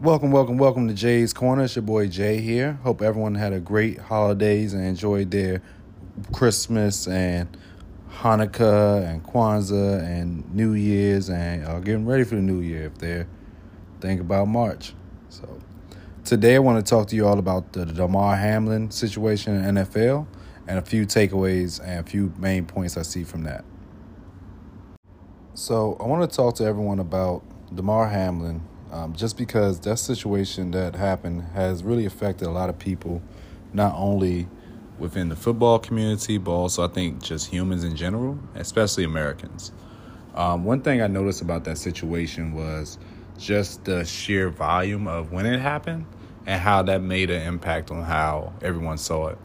Welcome, welcome, welcome to Jay's Corner. It's your boy Jay here. Hope everyone had a great holidays and enjoyed their Christmas and Hanukkah and Kwanzaa and New Year's and are getting ready for the new year if they're thinking about March. So today I want to talk to you all about the Damar Hamlin situation in NFL and a few takeaways and a few main points I see from that. So I want to talk to everyone about Damar Hamlin um, just because that situation that happened has really affected a lot of people, not only within the football community, but also I think just humans in general, especially Americans. Um, one thing I noticed about that situation was just the sheer volume of when it happened and how that made an impact on how everyone saw it.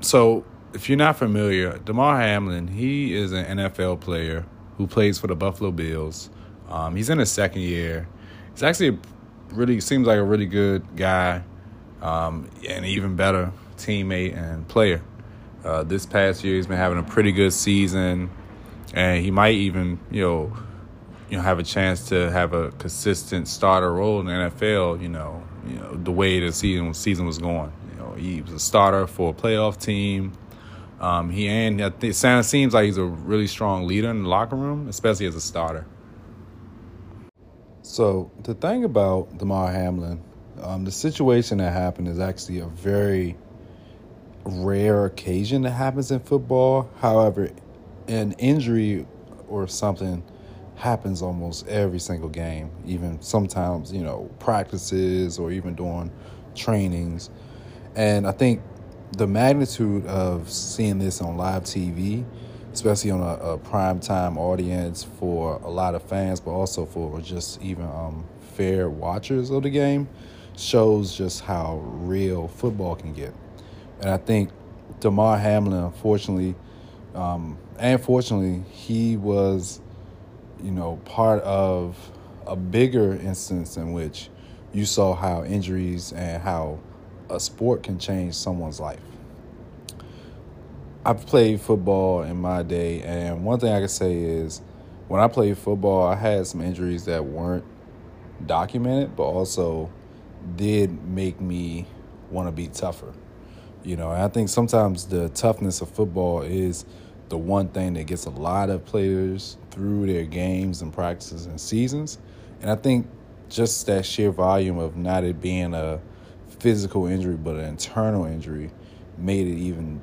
So, if you're not familiar, Damar Hamlin, he is an NFL player who plays for the Buffalo Bills. Um, he's in his second year. He's actually really seems like a really good guy, um, and even better teammate and player. Uh, this past year, he's been having a pretty good season, and he might even you know you know have a chance to have a consistent starter role in the NFL. You know, you know the way the season season was going. You know, he was a starter for a playoff team. Um, he and it sounds seems like he's a really strong leader in the locker room, especially as a starter. So the thing about Damar Hamlin, um, the situation that happened is actually a very rare occasion that happens in football. However, an injury or something happens almost every single game, even sometimes, you know, practices or even during trainings. And I think the magnitude of seeing this on live TV, especially on a, a prime time audience for a lot of fans, but also for just even um, fair watchers of the game, shows just how real football can get. And I think Damar Hamlin, unfortunately, um, and fortunately, he was, you know, part of a bigger instance in which you saw how injuries and how a sport can change someone's life. I've played football in my day, and one thing I can say is when I played football, I had some injuries that weren't documented, but also did make me want to be tougher. You know, and I think sometimes the toughness of football is the one thing that gets a lot of players through their games and practices and seasons. And I think just that sheer volume of not it being a physical injury, but an internal injury made it even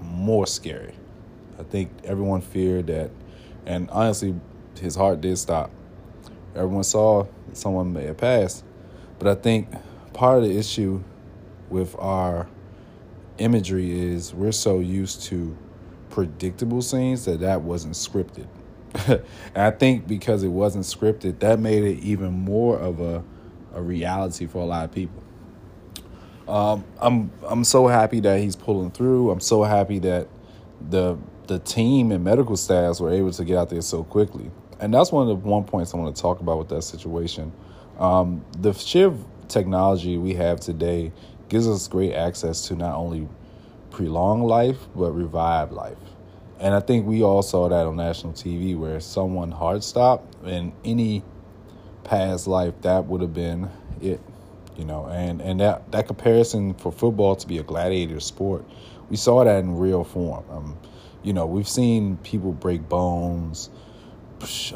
more scary. I think everyone feared that, and honestly, his heart did stop. Everyone saw someone may have passed, but I think part of the issue with our imagery is we're so used to predictable scenes that that wasn't scripted. and I think because it wasn't scripted, that made it even more of a, a reality for a lot of people. Um, I'm I'm so happy that he's pulling through. I'm so happy that the the team and medical staffs were able to get out there so quickly. And that's one of the one points I want to talk about with that situation. Um, the sheer technology we have today gives us great access to not only prolong life but revive life. And I think we all saw that on national TV where someone heart stopped in any past life that would have been it you know, and and that that comparison for football to be a gladiator sport, we saw that in real form. Um, you know, we've seen people break bones.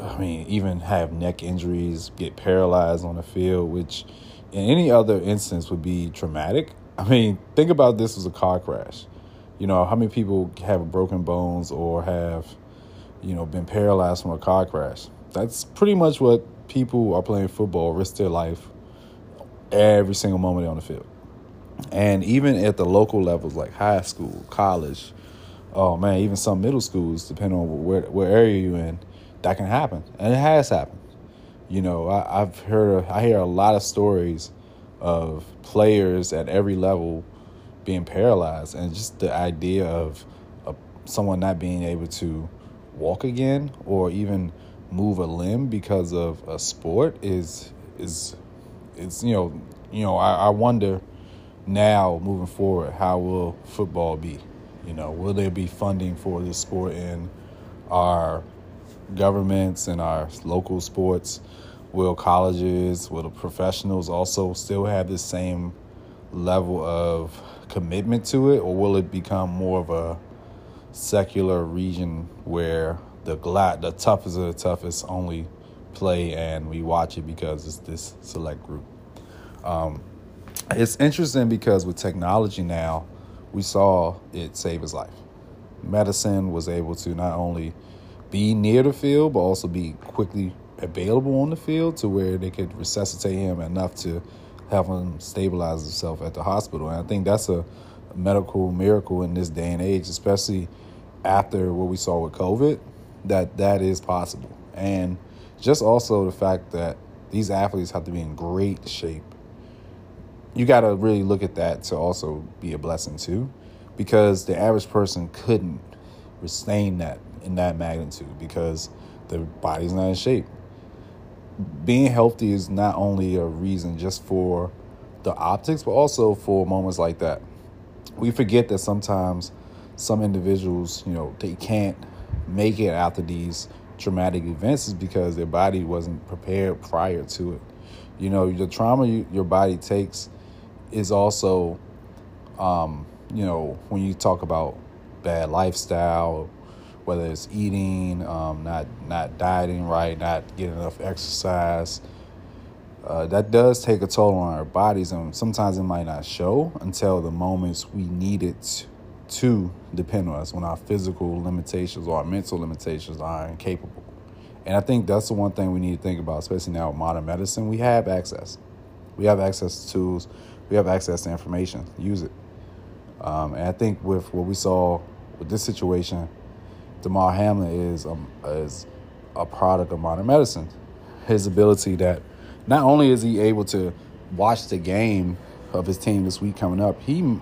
I mean, even have neck injuries, get paralyzed on the field, which in any other instance would be traumatic. I mean, think about this as a car crash. You know, how many people have broken bones or have, you know, been paralyzed from a car crash? That's pretty much what people are playing football risk their life every single moment on the field. And even at the local levels like high school, college, oh man, even some middle schools, depending on where where area you're in, that can happen, and it has happened. You know, I, have heard, I hear a lot of stories of players at every level being paralyzed, and just the idea of, of someone not being able to walk again or even move a limb because of a sport is is it's you know you know I, I wonder now moving forward how will football be? You know will there be funding for this sport in our governments and our local sports? Will colleges, will the professionals also still have the same level of commitment to it, or will it become more of a secular region where the glad, the toughest of the toughest only play and we watch it because it's this select group. Um, it's interesting because with technology now, we saw it save his life. Medicine was able to not only be near the field, but also be quickly available on the field to where they could resuscitate him enough to have him stabilize himself at the hospital. And I think that's a medical miracle in this day and age, especially after what we saw with COVID, that that is possible. And just also the fact that these athletes have to be in great shape. You got to really look at that to also be a blessing too, because the average person couldn't sustain that in that magnitude because their body's not in shape. Being healthy is not only a reason just for the optics, but also for moments like that. We forget that sometimes some individuals, you know, they can't make it after these traumatic events is because their body wasn't prepared prior to it. You know, the trauma you, your body takes is also, um, you know, when you talk about bad lifestyle, whether it's eating, um, not not dieting right, not getting enough exercise. Uh, that does take a toll on our bodies, and sometimes it might not show until the moments we need it to depend on us when our physical limitations or our mental limitations are incapable. And I think that's the one thing we need to think about, especially now with modern medicine. We have access. We have access to tools. We have access to information. Use it. Um, and I think with what we saw with this situation, Damar Hamlin is um, is a product of modern medicine. His ability that not only is he able to watch the game of his team this week coming up, he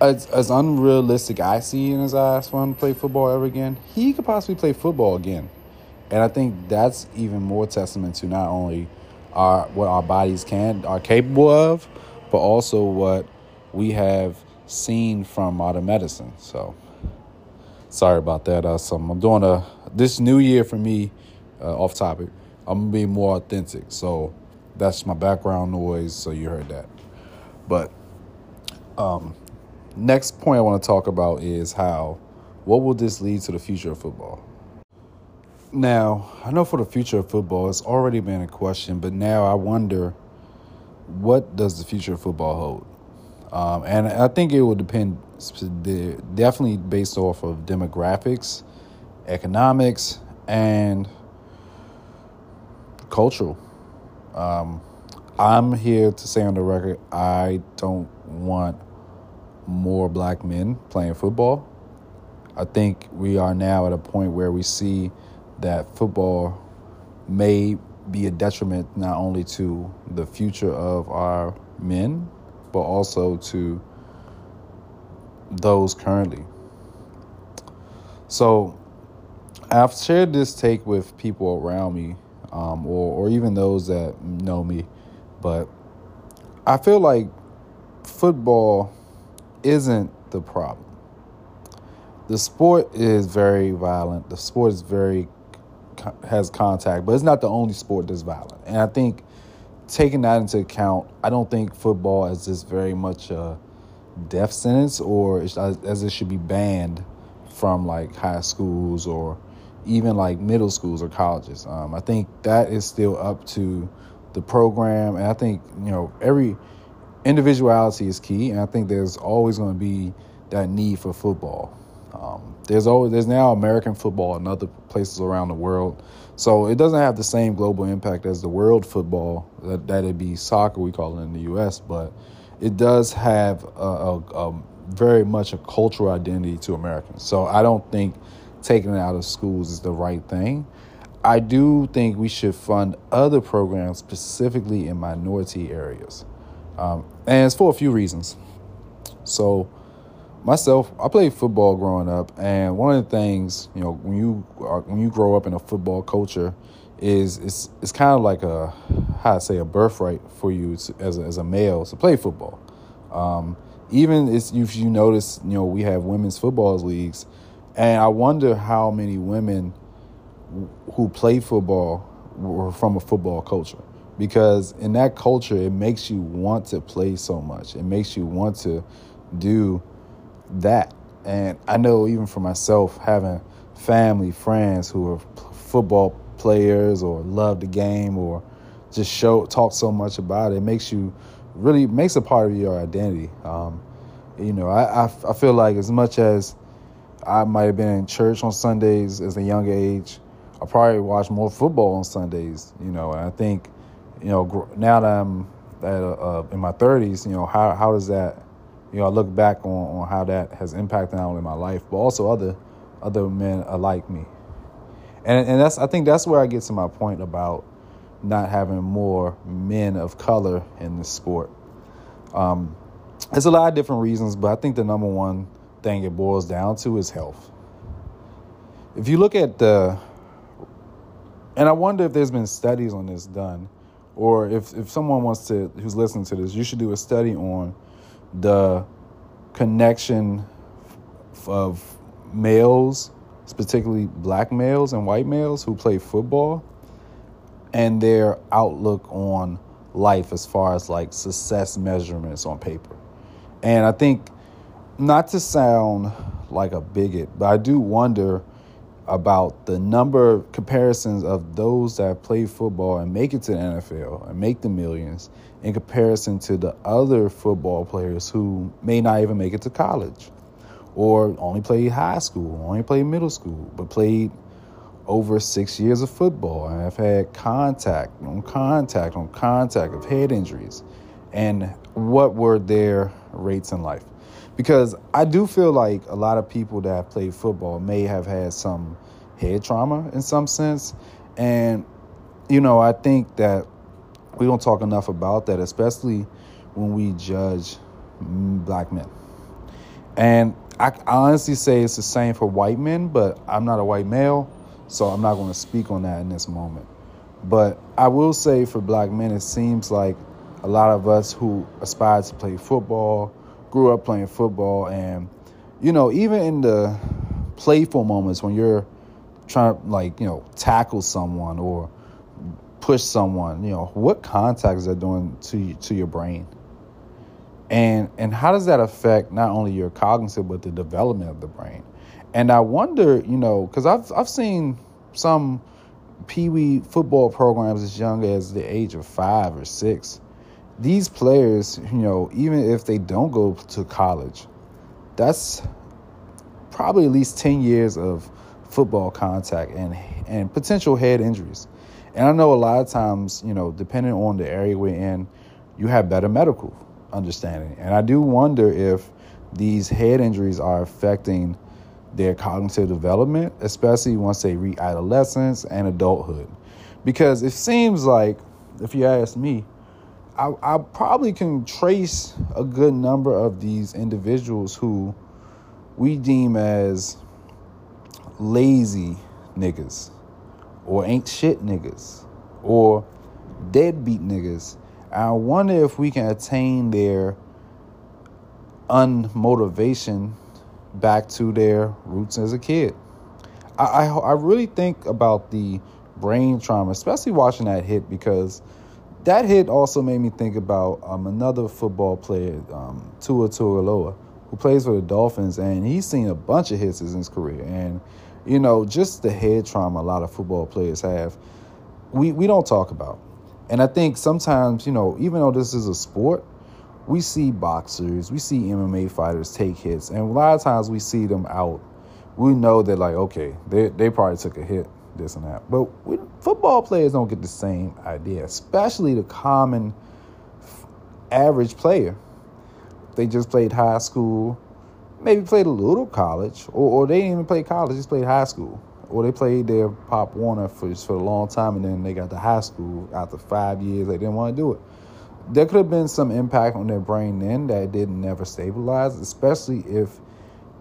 as, as unrealistic I see in his eyes for him to play football ever again, he could possibly play football again. And I think that's even more testament to not only our what our bodies can are capable of, but also what we have seen from modern medicine. So sorry about that. Uh, some I'm doing a this new year for me, uh, off topic. I'm gonna be more authentic. So that's my background noise. So you heard that, but um, next point I want to talk about is how what will this lead to the future of football? Now, I know for the future of football, it's already been a question, but now I wonder what does the future of football hold? Um, and I think it will depend definitely based off of demographics, economics, and cultural. Um, I'm here to say on the record, I don't want more black men playing football. I think we are now at a point where we see that football may be a detriment not only to the future of our men, but also to those currently. So I've shared this take with people around me, um, or, or even those that know me, but I feel like football isn't the problem. The sport is very violent. The sport is very has contact, but it's not the only sport that's violent. And I think taking that into account, I don't think football is just very much a death sentence or as it should be banned from like high schools or even like middle schools or colleges. Um, I think that is still up to the program, and I think you know every individuality is key, and I think there's always going to be that need for football. Um, there's always there's now American football in other places around the world, so it doesn't have the same global impact as the world football that that'd be soccer we call it in the U.S. But it does have a, a, a very much a cultural identity to Americans. So I don't think taking it out of schools is the right thing. I do think we should fund other programs specifically in minority areas. Um, and it's for a few reasons. So, myself, I played football growing up, and one of the things you know when you are, when you grow up in a football culture is it's it's kind of like a how I say a birthright for you to, as a, as a male to play football. Um, even if you notice, you know, we have women's football leagues, and I wonder how many women who play football were from a football culture because in that culture it makes you want to play so much it makes you want to do that. And i know even for myself having family friends who are football players or love the game or just show talk so much about it, it makes you really makes a part of your identity. Um, you know I, I, feel like as much as i might have been in church on sundays as a young age i probably watched more football on sundays you know and i think you know, now that I'm at, uh, in my 30s, you know, how how does that, you know, I look back on, on how that has impacted not only my life but also other other men like me, and and that's I think that's where I get to my point about not having more men of color in the sport. Um, there's a lot of different reasons, but I think the number one thing it boils down to is health. If you look at the, and I wonder if there's been studies on this done or if, if someone wants to who's listening to this you should do a study on the connection of males particularly black males and white males who play football and their outlook on life as far as like success measurements on paper. And i think not to sound like a bigot but i do wonder about the number of comparisons of those that play football and make it to the NFL and make the millions in comparison to the other football players who may not even make it to college or only played high school, only played middle school, but played over six years of football and have had contact on contact on contact of head injuries. And what were their rates in life? Because I do feel like a lot of people that have played football may have had some head trauma in some sense. And, you know, I think that we don't talk enough about that, especially when we judge black men. And I honestly say it's the same for white men, but I'm not a white male, so I'm not going to speak on that in this moment. But I will say for black men, it seems like a lot of us who aspire to play football, grew up playing football, and you know, even in the playful moments when you're trying to like you know tackle someone or push someone, you know, what contact is that doing to you, to your brain? And and how does that affect not only your cognitive but the development of the brain? And I wonder, you know, because I've I've seen some pee wee football programs as young as the age of five or six these players, you know, even if they don't go to college, that's probably at least 10 years of football contact and and potential head injuries. And I know a lot of times, you know, depending on the area we're in, you have better medical understanding. And I do wonder if these head injuries are affecting their cognitive development, especially once they reach adolescence and adulthood. Because it seems like, if you ask me, I, I probably can trace a good number of these individuals who we deem as lazy niggas or ain't shit niggas or deadbeat niggas. I wonder if we can attain their unmotivation back to their roots as a kid. I, I, I really think about the brain trauma, especially watching that hit because that hit also made me think about um, another football player, um, Tua Tagovailoa, who plays for the Dolphins, and he's seen a bunch of hits in his career. And you know, just the head trauma a lot of football players have, we we don't talk about. And I think sometimes, you know, even though this is a sport, we see boxers, we see MMA fighters take hits, and a lot of times we see them out. We know that like, okay, they they probably took a hit this and that. But we, football players don't get the same idea, especially the common f- average player. They just played high school, maybe played a little college, or, or they didn't even play college, just played high school. Or they played their Pop Warner for, for a long time and then they got to high school after five years, they didn't want to do it. There could have been some impact on their brain then that didn't never stabilize, especially if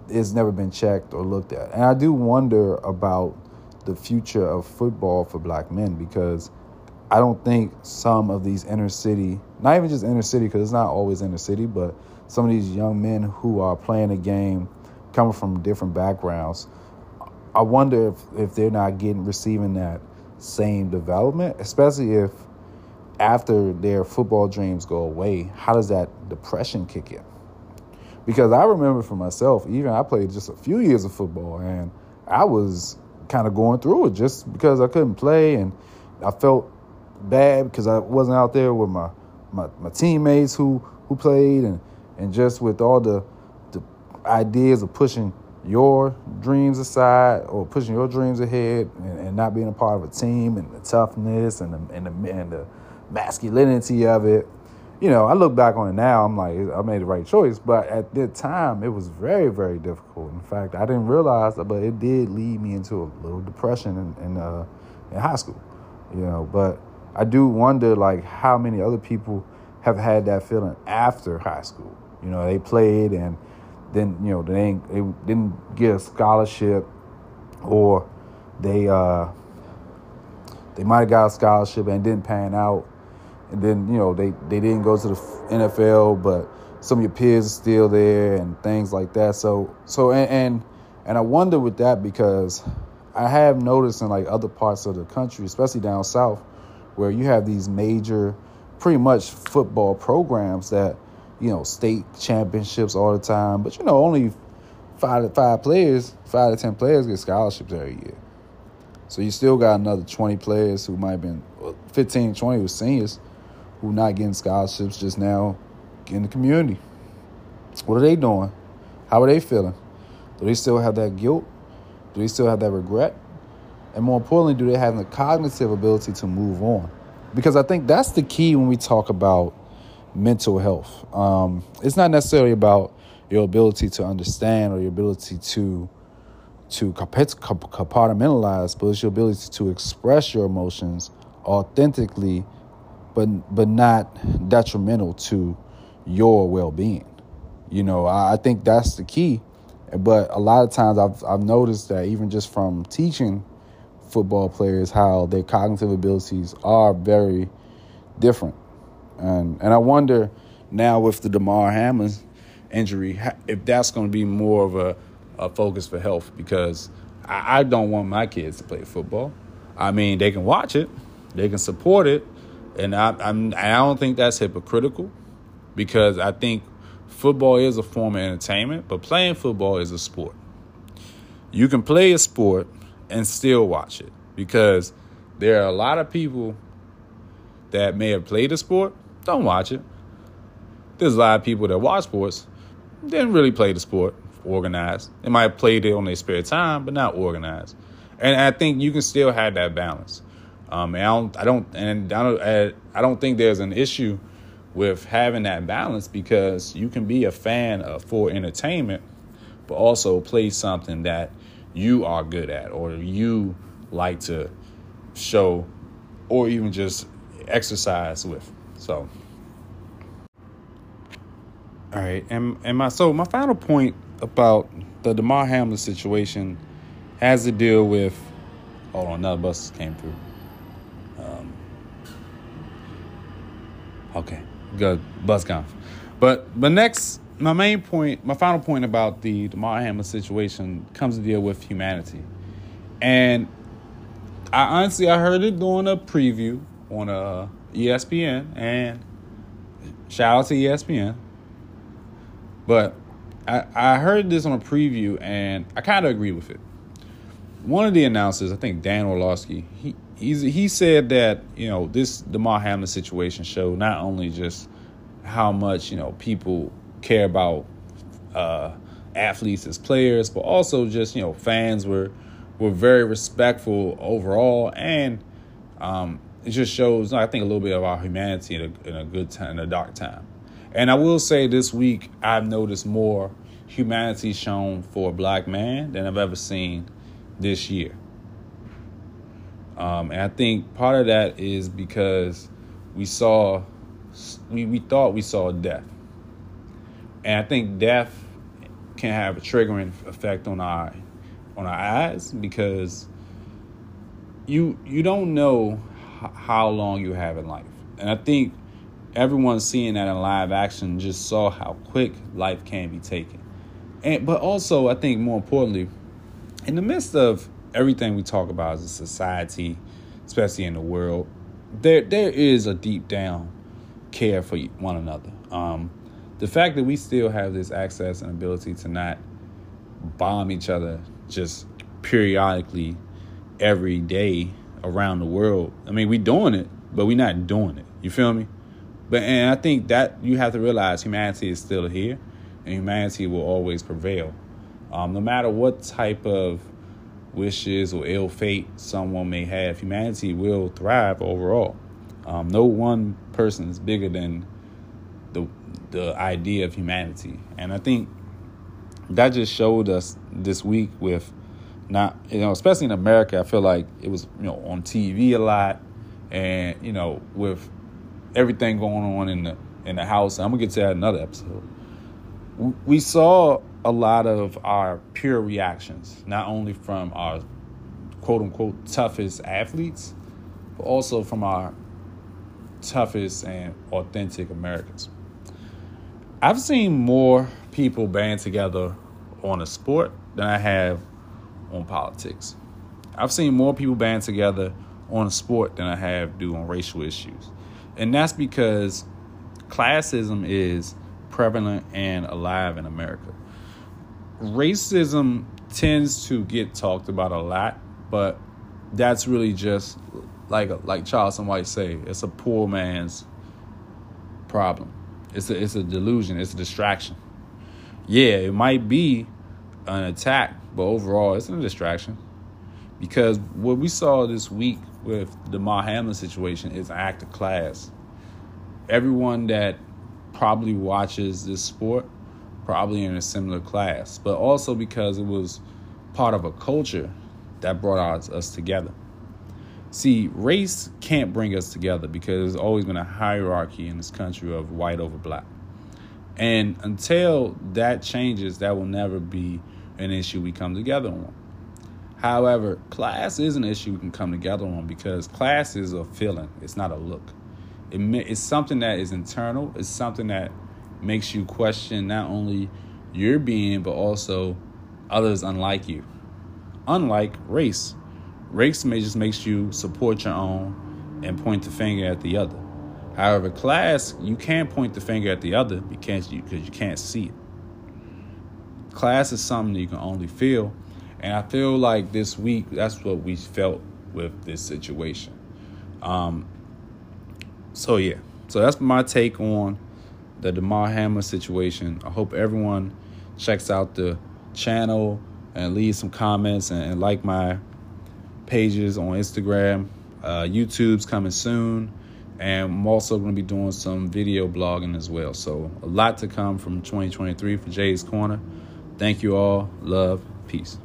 it's never been checked or looked at. And I do wonder about the future of football for black men because I don't think some of these inner city, not even just inner city, because it's not always inner city, but some of these young men who are playing a game coming from different backgrounds, I wonder if, if they're not getting receiving that same development, especially if after their football dreams go away, how does that depression kick in? Because I remember for myself, even I played just a few years of football and I was kind of going through it just because I couldn't play and I felt bad because I wasn't out there with my, my, my teammates who, who played and, and just with all the, the ideas of pushing your dreams aside or pushing your dreams ahead and, and, not being a part of a team and the toughness and the, and the, and the masculinity of it. You know, I look back on it now, I'm like, I made the right choice. But at that time, it was very, very difficult. In fact, I didn't realize but it did lead me into a little depression in, in, uh, in high school. You know, but I do wonder, like, how many other people have had that feeling after high school. You know, they played and then you know they they didn't get a scholarship, or they uh, they might have got a scholarship and didn't pan out, and then you know they they didn't go to the NFL, but some of your peers are still there and things like that. So so and and, and I wonder with that because I have noticed in like other parts of the country, especially down south, where you have these major, pretty much football programs that you know, state championships all the time. But you know, only five to five players, five to ten players get scholarships every year. So you still got another 20 players who might have been 15, 20 with seniors who not getting scholarships just now in the community. What are they doing? How are they feeling? Do they still have that guilt? Do they still have that regret? And more importantly, do they have the cognitive ability to move on? Because I think that's the key when we talk about mental health. Um, it's not necessarily about your ability to understand or your ability to to compartmentalize, but it's your ability to express your emotions authentically, but but not detrimental to your well being. You know, I, I think that's the key. But a lot of times I've I've noticed that even just from teaching football players how their cognitive abilities are very different and and I wonder now with the Damar Hamlin injury if that's going to be more of a, a focus for health because I, I don't want my kids to play football. I mean, they can watch it, they can support it, and I, I'm I don't think that's hypocritical because I think football is a form of entertainment, but playing football is a sport. You can play a sport and still watch it because there are a lot of people that may have played a sport don't watch it. There's a lot of people that watch sports, didn't really play the sport organized. They might have played it on their spare time, but not organized. And I think you can still have that balance. Um, and I don't, I don't, and I don't, I don't think there's an issue with having that balance because you can be a fan of for entertainment, but also play something that you are good at or you like to show, or even just exercise with. So, all right, and and my so my final point about the Damar Hamlin situation has to deal with. Hold on, another bus came through. Um, okay, good bus gone. But but next, my main point, my final point about the Damar Hamlin situation comes to deal with humanity, and I honestly I heard it during a preview on uh, a ESPN, and shout out to ESPN. But I, I heard this on a preview, and I kind of agree with it. One of the announcers, I think Dan Orlovsky, he he said that you know this Damar Hamlin situation showed not only just how much you know people care about uh, athletes as players, but also just you know fans were were very respectful overall, and um, it just shows, I think, a little bit of our humanity in a, in a good time, in a dark time. And I will say this week, I've noticed more humanity shown for a black man than I've ever seen this year. Um, and I think part of that is because we saw, we, we thought we saw death. And I think death can have a triggering effect on our on our eyes because you you don't know how long you have in life. And I think everyone seeing that in live action just saw how quick life can be taken. And but also I think more importantly, in the midst of everything we talk about as a society, especially in the world, there there is a deep down care for one another. Um, the fact that we still have this access and ability to not bomb each other just periodically every day around the world. I mean, we're doing it, but we're not doing it. You feel me? But and I think that you have to realize humanity is still here, and humanity will always prevail, um, no matter what type of wishes or ill fate someone may have. Humanity will thrive overall. Um, no one person is bigger than the the idea of humanity, and I think that just showed us this week with not you know especially in America. I feel like it was you know on TV a lot, and you know with everything going on in the in the house. I'm gonna get to that another episode. We saw a lot of our pure reactions, not only from our quote unquote toughest athletes, but also from our toughest and authentic Americans. I've seen more people band together on a sport than I have on politics. I've seen more people band together on a sport than I have do on racial issues. And that's because classism is prevalent and alive in America. Racism tends to get talked about a lot, but that's really just like like Charles White say, it's a poor man's problem. It's a it's a delusion, it's a distraction. Yeah, it might be an attack, but overall it's a distraction. Because what we saw this week with the Damar situation is an act of class. Everyone that probably watches this sport probably in a similar class, but also because it was part of a culture that brought us together. See, race can't bring us together because there's always been a hierarchy in this country of white over black. And until that changes, that will never be an issue we come together on. However, class is an issue we can come together on because class is a feeling, it's not a look. It, it's something that is internal, it's something that makes you question not only your being, but also others unlike you. Unlike race. Race may just makes you support your own and point the finger at the other. However, class, you can't point the finger at the other because you, because you can't see it. Class is something that you can only feel. And I feel like this week, that's what we felt with this situation. Um, so, yeah. So that's my take on the Damar Hamlin situation. I hope everyone checks out the channel and leave some comments and, and like my pages on Instagram. Uh, YouTube's coming soon. And I'm also going to be doing some video blogging as well. So, a lot to come from 2023 for Jay's Corner. Thank you all. Love. Peace.